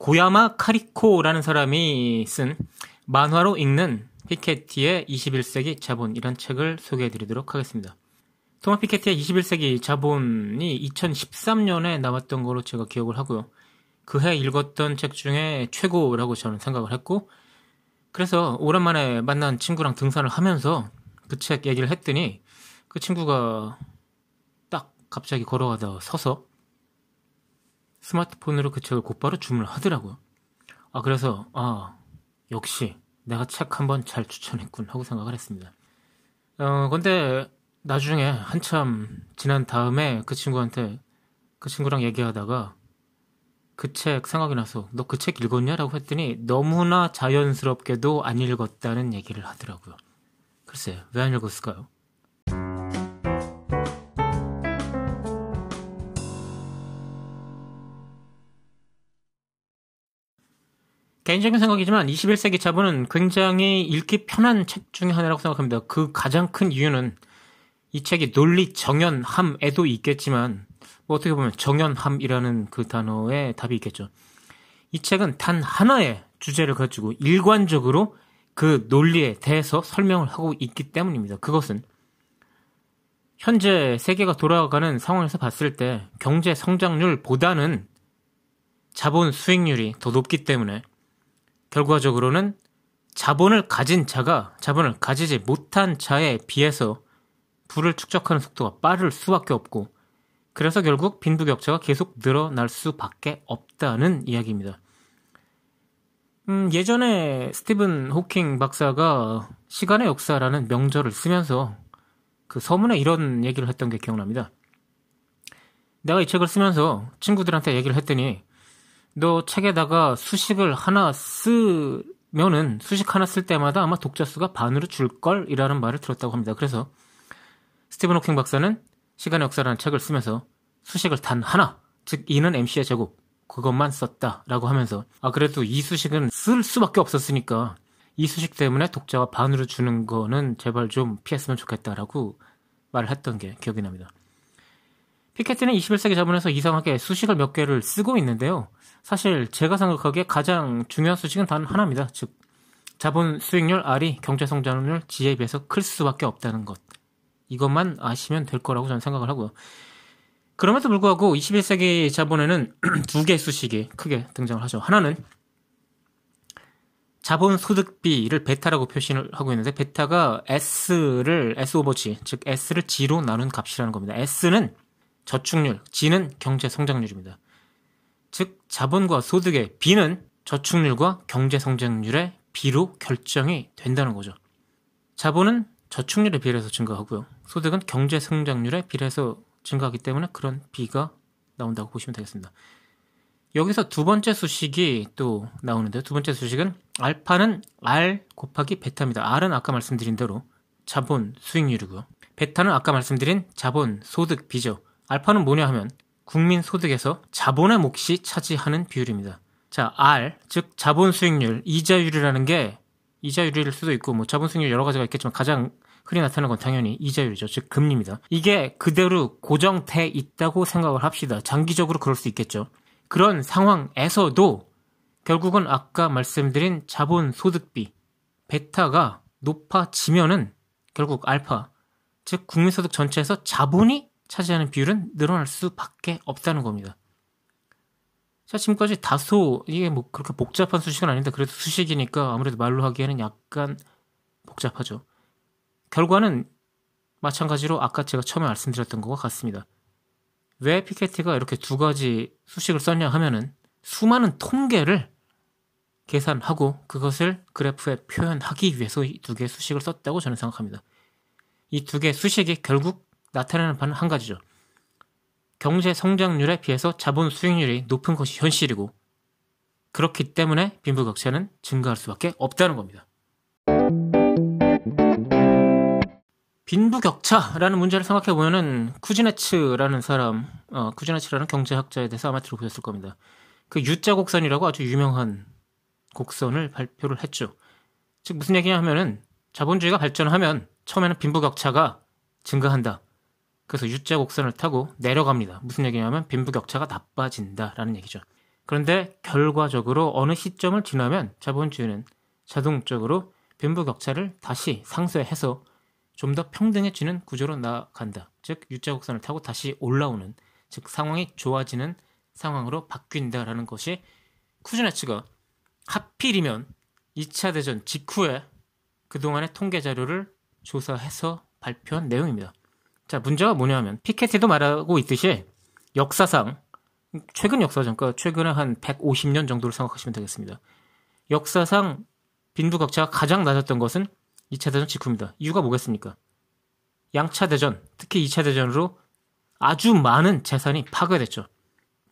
고야마 카리코라는 사람이 쓴 만화로 읽는 피케티의 21세기 자본이란 책을 소개해 드리도록 하겠습니다. 토마 피케티의 21세기 자본이 2013년에 나왔던 거로 제가 기억을 하고요. 그해 읽었던 책 중에 최고라고 저는 생각을 했고, 그래서 오랜만에 만난 친구랑 등산을 하면서 그 책 얘기를 했더니 그 친구가 딱 갑자기 걸어가다 서서 스마트폰으로 그 책을 곧바로 주문을 하더라고요. 아, 그래서, 아, 역시 내가 책 한번 잘 추천했군 하고 생각을 했습니다. 어, 근데 나중에 한참 지난 다음에 그 친구한테 그 친구랑 얘기하다가 그 책 생각이 나서 너 그 책 읽었냐라고 했더니 너무나 자연스럽게도 안 읽었다는 얘기를 하더라고요. 글쎄, 왜 안 읽었을까요? 개인적인 생각이지만 21세기 자본은 굉장히 읽기 편한 책 중에 하나라고 생각합니다. 그 가장 큰 이유는 이 책이 논리 정연함에도 있겠지만 뭐 어떻게 보면 정연함이라는 그 단어에 답이 있겠죠. 이 책은 단 하나의 주제를 가지고 일관적으로 그 논리에 대해서 설명을 하고 있기 때문입니다. 그것은 현재 세계가 돌아가는 상황에서 봤을 때 경제 성장률보다는 자본 수익률이 더 높기 때문에 결과적으로는 자본을 가진 자가 자본을 가지지 못한 자에 비해서 부를 축적하는 속도가 빠를 수밖에 없고 그래서 결국 빈부격차가 계속 늘어날 수밖에 없다는 이야기입니다. 음, 예전에 스티븐 호킹 박사가 시간의 역사라는 명절을 쓰면서 그 서문에 이런 얘기를 했던 게 기억납니다. 내가 이 책을 쓰면서 친구들한테 얘기를 했더니 너 책에다가 수식을 하나 쓰면은 수식 하나 쓸 때마다 아마 독자 수가 반으로 줄 걸이라는 말을 들었다고 합니다. 그래서 스티븐 호킹 박사는 시간의 역사라는 책을 쓰면서 수식을 단 하나, 즉 이는 MC의 제곱 그것만 썼다라고 하면서 아 그래도 이 수식은 쓸 수밖에 없었으니까 이 수식 때문에 독자가 반으로 주는 거는 제발 좀 피했으면 좋겠다라고 말을 했던 게 기억이 납니다. 피케트는 21세기 자본에서 이상하게 수식을 몇 개를 쓰고 있는데요. 사실 제가 생각하기에 가장 중요한 수식은 단 하나입니다. 즉 자본 수익률 R이 경제 성장률 G에 비해서 클 수밖에 없다는 것. 이것만 아시면 될 거라고 저는 생각을 하고요. 그럼에도 불구하고 21세기 자본에는 두 개의 수식이 크게 등장을 하죠. 하나는 자본 소득비를 베타라고 표시를 하고 있는데 베타가 S를 S 오버 G, 즉 S를 G로 나눈 값이라는 겁니다. S는 저축률, G는 경제 성장률입니다. 즉 자본과 소득의 B는 저축률과 경제 성장률의 비로 결정이 된다는 거죠. 자본은 저축률에 비례해서 증가하고요. 소득은 경제 성장률에 비례해서 증가하기 때문에 그런 비가 나온다고 보시면 되겠습니다. 여기서 두 번째 수식이 또 나오는데요. 두 번째 수식은 알파는 R 곱하기 베타입니다. R은 아까 말씀드린 대로 자본 수익률이고요. 베타는 아까 말씀드린 자본 소득 비죠. 알파는 뭐냐 하면 국민 소득에서 자본의 몫이 차지하는 비율입니다. 자, R, 즉 자본 수익률, 이자율이라는 게 이자율일 수도 있고 뭐 자본 수익률 여러 가지가 있겠지만 가장 흔히 나타나는 건 당연히 이자율이죠. 즉 금리입니다. 이게 그대로 고정돼 있다고 생각을 합시다. 장기적으로 그럴 수 있겠죠. 그런 상황에서도 결국은 아까 말씀드린 자본 소득비 베타가 높아지면은 결국 알파 즉 국민소득 전체에서 자본이 차지하는 비율은 늘어날 수밖에 없다는 겁니다. 자, 지금까지 다소 이게 뭐 그렇게 복잡한 수식은 아닌데 그래도 수식이니까 아무래도 말로 하기에는 약간 복잡하죠. 결과는 마찬가지로 아까 제가 처음에 말씀드렸던 것과 같습니다. 왜 피케티가 이렇게 두 가지 수식을 썼냐 하면은 수많은 통계를 계산하고 그것을 그래프에 표현하기 위해서 이 두 개의 수식을 썼다고 저는 생각합니다. 이 두 개의 수식이 결국 나타내는 바는 한 가지죠. 경제 성장률에 비해서 자본 수익률이 높은 것이 현실이고 그렇기 때문에 빈부격차는 증가할 수밖에 없다는 겁니다. 빈부격차라는 문제를 생각해 보면은 쿠즈네츠라는 사람, 어, 쿠즈네츠라는 경제학자에 대해서 아마 들어보셨을 겁니다. 그 U자 곡선이라고 아주 유명한 곡선을 발표를 했죠. 즉 무슨 얘기냐 하면은 자본주의가 발전하면 처음에는 빈부격차가 증가한다. 그래서 U자 곡선을 타고 내려갑니다. 무슨 얘기냐면 빈부격차가 나빠진다라는 얘기죠. 그런데 결과적으로 어느 시점을 지나면 자본주의는 자동적으로 빈부격차를 다시 상쇄해서 좀 더 평등해지는 구조로 나아간다. 즉 U자 곡선을 타고 다시 올라오는 즉 상황이 좋아지는 상황으로 바뀐다라는 것이 쿠즈네츠가 하필이면 2차 대전 직후에 그동안의 통계 자료를 조사해서 발표한 내용입니다. 자, 문제가 뭐냐면 피케티도 말하고 있듯이 역사상 최근 역사전, 그러니까 최근에 한 150년 정도를 생각하시면 되겠습니다. 역사상 빈부격차가 가장 낮았던 것은 2차 대전 직후입니다. 이유가 뭐겠습니까? 양차 대전, 특히 2차 대전으로 아주 많은 재산이 파괴됐죠.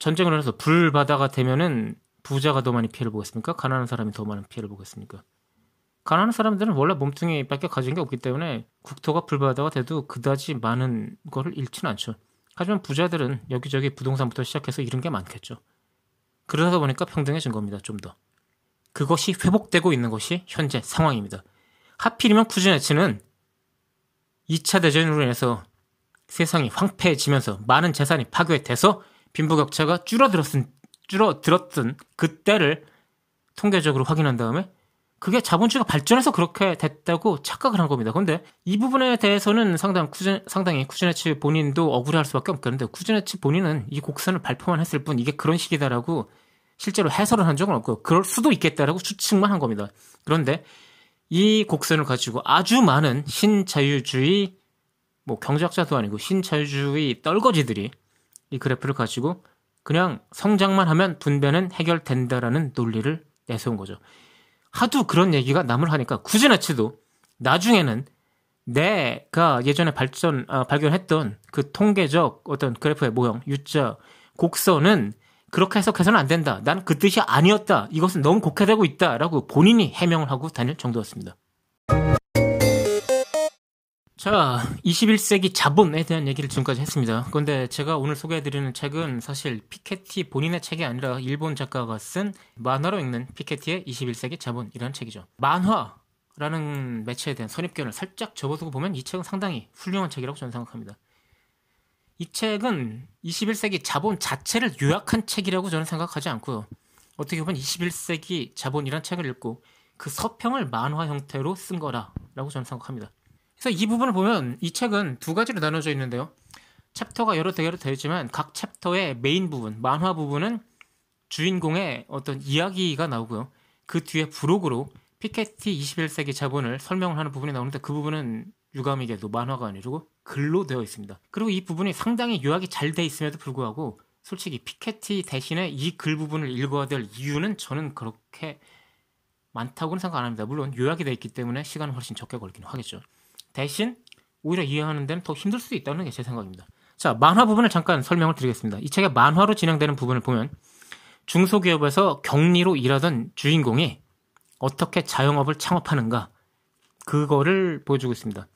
전쟁을 해서 불바다가 되면은 부자가 더 많이 피해를 보겠습니까? 가난한 사람이 더 많은 피해를 보겠습니까? 가난한 사람들은 원래 몸뚱이밖에 가진 게 없기 때문에 국토가 불바다가 돼도 그다지 많은 거를 잃지는 않죠. 하지만 부자들은 여기저기 부동산부터 시작해서 잃은 게 많겠죠. 그러다 보니까 평등해진 겁니다. 좀 더. 그것이 회복되고 있는 것이 현재 상황입니다. 하필이면 쿠즈네츠는 2차 대전으로 인해서 세상이 황폐해지면서 많은 재산이 파괴돼서 빈부격차가 줄어들었은 줄어들었던 그때를 통계적으로 확인한 다음에 그게 자본주의가 발전해서 그렇게 됐다고 착각을 한 겁니다. 그런데 이 부분에 대해서는 상당 쿠즈, 상당히 쿠즈네츠 본인도 억울해할 수밖에 없겠는데 쿠즈네츠 본인은 이 곡선을 발표만 했을 뿐 이게 그런 식이다라고 실제로 해설을 한 적은 없고 그럴 수도 있겠다라고 추측만 한 겁니다. 그런데 이 곡선을 가지고 아주 많은 신자유주의 뭐 경제학자도 아니고 신자유주의 떨거지들이 이 그래프를 가지고 그냥 성장만 하면 분배는 해결된다라는 논리를 내세운 거죠. 하도 그런 얘기가 남을 하니까 구즈나치도 나중에는 내가 예전에 발전 아, 발견했던 그 통계적 어떤 그래프의 모형 U자 곡선은 그렇게 해석해서는 안 된다. 난 그 뜻이 아니었다. 이것은 너무 곡해되고 있다라고 본인이 해명을 하고 다닐 정도였습니다. 자, 21세기 자본에 대한 얘기를 지금까지 했습니다. 그런데 제가 오늘 소개해드리는 책은 사실 피케티 본인의 책이 아니라 일본 작가가 쓴 만화로 읽는 피케티의 21세기 자본이라는 책이죠. 만화라는 매체에 대한 선입견을 살짝 접어두고 보면 이 책은 상당히 훌륭한 책이라고 저는 생각합니다. 이 책은 21세기 자본 자체를 요약한 책이라고 저는 생각하지 않고요. 어떻게 보면 21세기 자본이란 책을 읽고 그 서평을 만화 형태로 쓴 거라라고 저는 생각합니다. 그래서 이 부분을 보면 이 책은 두 가지로 나눠져 있는데요. 챕터가 여러 개로 되어 있지만 각 챕터의 메인 부분, 만화 부분은 주인공의 어떤 이야기가 나오고요. 그 뒤에 부록으로 피케티 21세기 자본을 설명을 하는 부분이 나오는데 그 부분은 유감이게도 만화가 아니고 글로 되어 있습니다. 그리고 이 부분이 상당히 요약이 잘 돼 있음에도 불구하고 솔직히 피케티 대신에 이 글 부분을 읽어야 될 이유는 저는 그렇게 많다고는 생각 안 합니다. 물론 요약이 돼 있기 때문에 시간은 훨씬 적게 걸리긴 하겠죠. 대신 오히려 이해하는 데는 더 힘들 수도 있다는 게 제 생각입니다. 자, 만화 부분을 잠깐 설명을 드리겠습니다. 이 책의 만화로 진행되는 부분을 보면 중소기업에서 격리로 일하던 주인공이 어떻게 자영업을 창업하는가 그거를 보여주고 있습니다.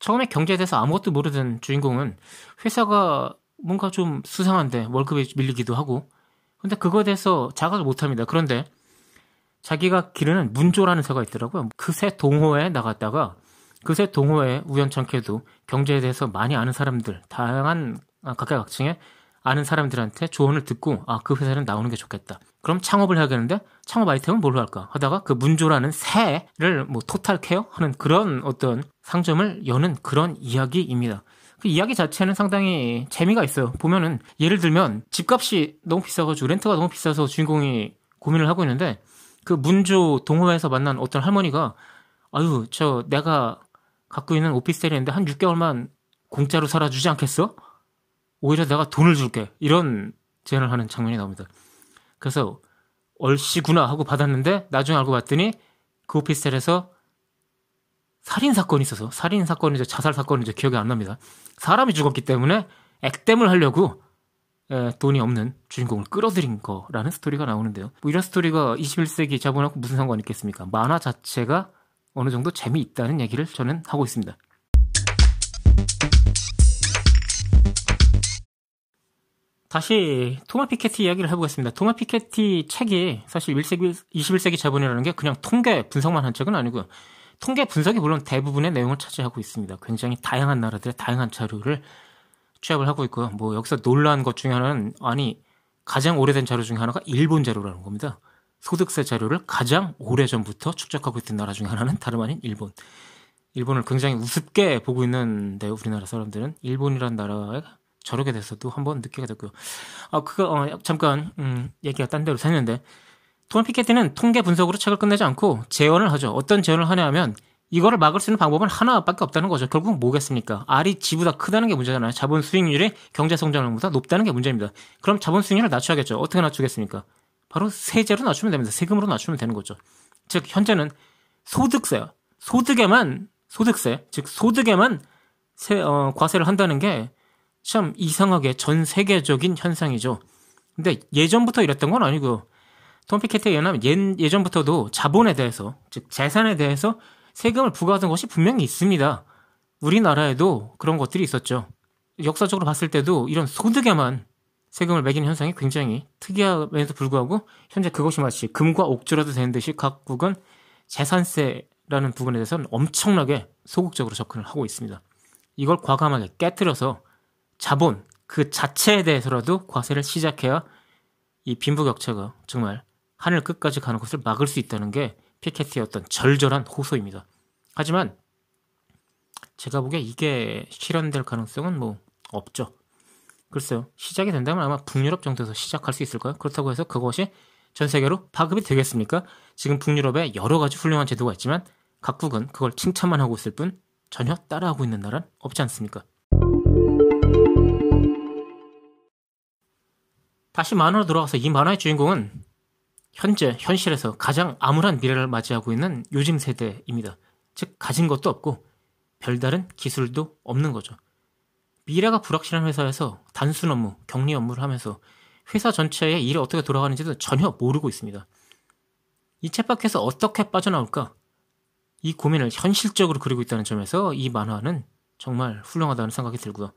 처음에 경제에 대해서 아무것도 모르던 주인공은 회사가 뭔가 좀 수상한데 월급이 밀리기도 하고 근데 그거에 대해서 자각을 못합니다. 그런데 자기가 기르는 문조라는 새가 있더라고요. 그새 동호회에 나갔다가 그새 동호회 우연찮게도 경제에 대해서 많이 아는 사람들, 다양한 아, 각계각층의 아는 사람들한테 조언을 듣고 아 그 회사는 나오는 게 좋겠다. 그럼 창업을 해야겠는데 창업 아이템은 뭘로 할까 하다가 그 문조라는 새를 뭐 토탈 케어 하는 그런 어떤 상점을 여는 그런 이야기입니다. 그 이야기 자체는 상당히 재미가 있어요. 보면은 예를 들면 집값이 너무 비싸가지고 렌트가 너무 비싸서 주인공이 고민을 하고 있는데 그 문조 동호회에서 만난 어떤 할머니가 아유 저 내가 갖고 있는 오피스텔인데 한 6개월만 공짜로 살아주지 않겠어? 오히려 내가 돈을 줄게. 이런 제안을 하는 장면이 나옵니다. 그래서 얼씨구나 하고 받았는데 나중에 알고 봤더니 그 오피스텔에서 살인 사건이 있어서 살인 사건인지 자살 사건인지 기억이 안 납니다. 사람이 죽었기 때문에 액땜을 하려고 에, 돈이 없는 주인공을 끌어들인 거라는 스토리가 나오는데요. 뭐 이런 스토리가 21세기 자본하고 무슨 상관이 있겠습니까? 만화 자체가 어느 정도 재미있다는 얘기를 저는 하고 있습니다. 다시 토마 피케티 이야기를 해보겠습니다. 토마 피케티 책이 사실 1세기, 21세기 자본이라는 게 그냥 통계 분석만 한 책은 아니고요. 통계 분석이 물론 대부분의 내용을 차지하고 있습니다. 굉장히 다양한 나라들의 다양한 자료를 취합을 하고 있고요. 뭐 여기서 놀라운 것 중에 하나는 아니 가장 오래된 자료 중에 하나가 일본 자료라는 겁니다. 소득세 자료를 가장 오래전부터 축적하고 있던 나라 중에 하나는 다름 아닌 일본. 일본을 굉장히 우습게 보고 있는데 우리나라 사람들은 일본이란 나라에 저렇게 돼서도 한번 느끼게 됐고요. 아, 그거, 어, 잠깐, 음, 얘기가 딴 데로 샜는데, 토마 피케티는 통계 분석으로 책을 끝내지 않고 재원을 하죠. 어떤 재원을 하냐 하면, 이거를 막을 수 있는 방법은 하나밖에 없다는 거죠. 결국 뭐겠습니까? R이 G보다 크다는 게 문제잖아요. 자본 수익률이 경제 성장률보다 높다는 게 문제입니다. 그럼 자본 수익률을 낮춰야겠죠. 어떻게 낮추겠습니까? 바로 세제로 낮추면 됩니다. 세금으로 낮추면 되는 거죠. 즉, 현재는 소득세, 소득에만, 소득세, 즉, 소득에만 세, 어, 과세를 한다는 게 참 이상하게 전 세계적인 현상이죠. 근데 예전부터 이랬던 건 아니고요. 톰 피케트에 의하면 예, 전부터도 자본에 대해서, 즉 재산에 대해서 세금을 부과하던 것이 분명히 있습니다. 우리나라에도 그런 것들이 있었죠. 역사적으로 봤을 때도 이런 소득에만 세금을 매기는 현상이 굉장히 특이함에도 불구하고 현재 그것이 마치 금과 옥조라도 되는 듯이 각국은 재산세라는 부분에 대해서는 엄청나게 소극적으로 접근을 하고 있습니다. 이걸 과감하게 깨뜨려서 자본 그 자체에 대해서라도 과세를 시작해야 이 빈부격차가 정말 하늘 끝까지 가는 것을 막을 수 있다는 게 피케티의 어떤 절절한 호소입니다. 하지만 제가 보기에 이게 실현될 가능성은 뭐 없죠. 글쎄요. 시작이 된다면 아마 북유럽 정도에서 시작할 수 있을까요? 그렇다고 해서 그것이 전 세계로 파급이 되겠습니까? 지금 북유럽에 여러 가지 훌륭한 제도가 있지만 각국은 그걸 칭찬만 하고 있을 뿐 전혀 따라하고 있는 나라는 없지 않습니까? 다시 만화로 돌아가서 이 만화의 주인공은 현재 현실에서 가장 암울한 미래를 맞이하고 있는 요즘 세대입니다. 즉 가진 것도 없고 별다른 기술도 없는 거죠. 미래가 불확실한 회사에서 단순 업무, 격리 업무를 하면서 회사 전체의 일이 어떻게 돌아가는지도 전혀 모르고 있습니다. 이 챗박에서 어떻게 빠져나올까? 이 고민을 현실적으로 그리고 있다는 점에서 이 만화는 정말 훌륭하다는 생각이 들고요.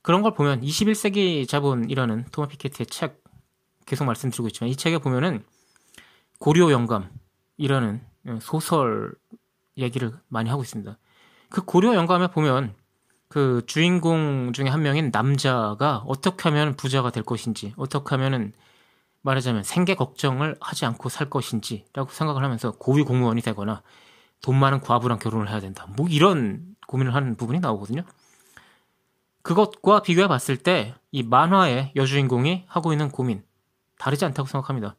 그런 걸 보면 21세기 자본이라는 토마 피케티의 책 계속 말씀드리고 있지만 이 책에 보면은 고려 영감이라는 소설 얘기를 많이 하고 있습니다. 그 고려 영감에 보면 그 주인공 중에 한 명인 남자가 어떻게 하면 부자가 될 것인지, 어떻게 하면은 말하자면 생계 걱정을 하지 않고 살 것인지라고 생각을 하면서 고위 공무원이 되거나 돈 많은 과부랑 결혼을 해야 된다. 뭐 이런 고민을 하는 부분이 나오거든요. 그것과 비교해 봤을 때 이 만화의 여주인공이 하고 있는 고민 다르지 않다고 생각합니다.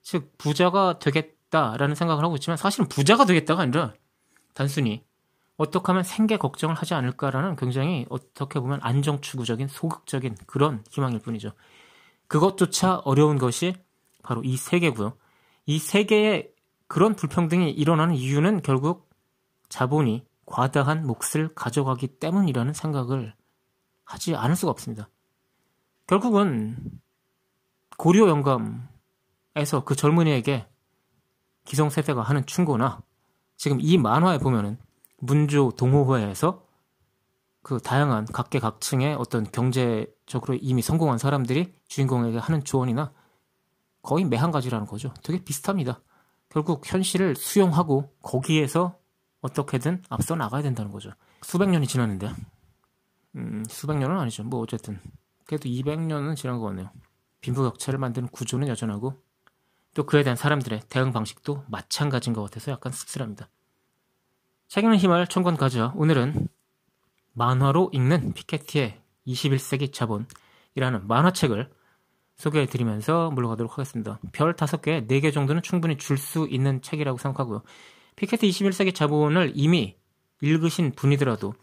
즉 부자가 되겠다라는 생각을 하고 있지만 사실은 부자가 되겠다가 아니라 단순히 어떻게 하면 생계 걱정을 하지 않을까라는 굉장히 어떻게 보면 안정 추구적인 소극적인 그런 희망일 뿐이죠. 그것조차 어려운 것이 바로 이 세계고요. 이 세계에 그런 불평등이 일어나는 이유는 결국 자본이 과다한 몫을 가져가기 때문이라는 생각을 하지 않을 수가 없습니다. 결국은 고려 영감에서 그 젊은이에게 기성세대가 하는 충고나 지금 이 만화에 보면은 문조 동호회에서 그 다양한 각계각층의 어떤 경제적으로 이미 성공한 사람들이 주인공에게 하는 조언이나 거의 매한 가지라는 거죠. 되게 비슷합니다. 결국 현실을 수용하고 거기에서 어떻게든 앞서 나가야 된다는 거죠. 수백 년이 지났는데 음, 수백 년은 아니죠. 뭐 어쨌든 그래도 200년은 지난 것 같네요. 빈부격차를 만드는 구조는 여전하고 또 그에 대한 사람들의 대응 방식도 마찬가지인 것 같아서 약간 씁쓸합니다. 책 읽는 힘을 총권 가져 오늘은 만화로 읽는 피케티의 21세기 자본이라는 만화책을 소개해드리면서 물러가도록 하겠습니다. 별 5개, 4개 정도는 충분히 줄 수 있는 책이라고 생각하고요. 피케티 21세기 자본을 이미 읽으신 분이더라도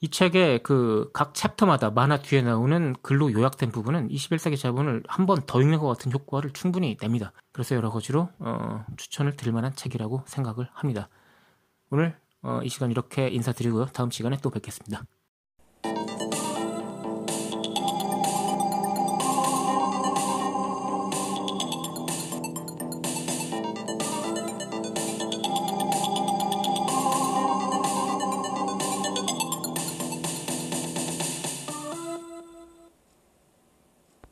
이 책의 그 각 챕터마다 만화 뒤에 나오는 글로 요약된 부분은 21세기 자본을 한 번 더 읽는 것 같은 효과를 충분히 냅니다. 그래서 여러 가지로 어, 추천을 드릴 만한 책이라고 생각을 합니다. 오늘 어, 이 시간 이렇게 인사드리고요. 다음 시간에 또 뵙겠습니다.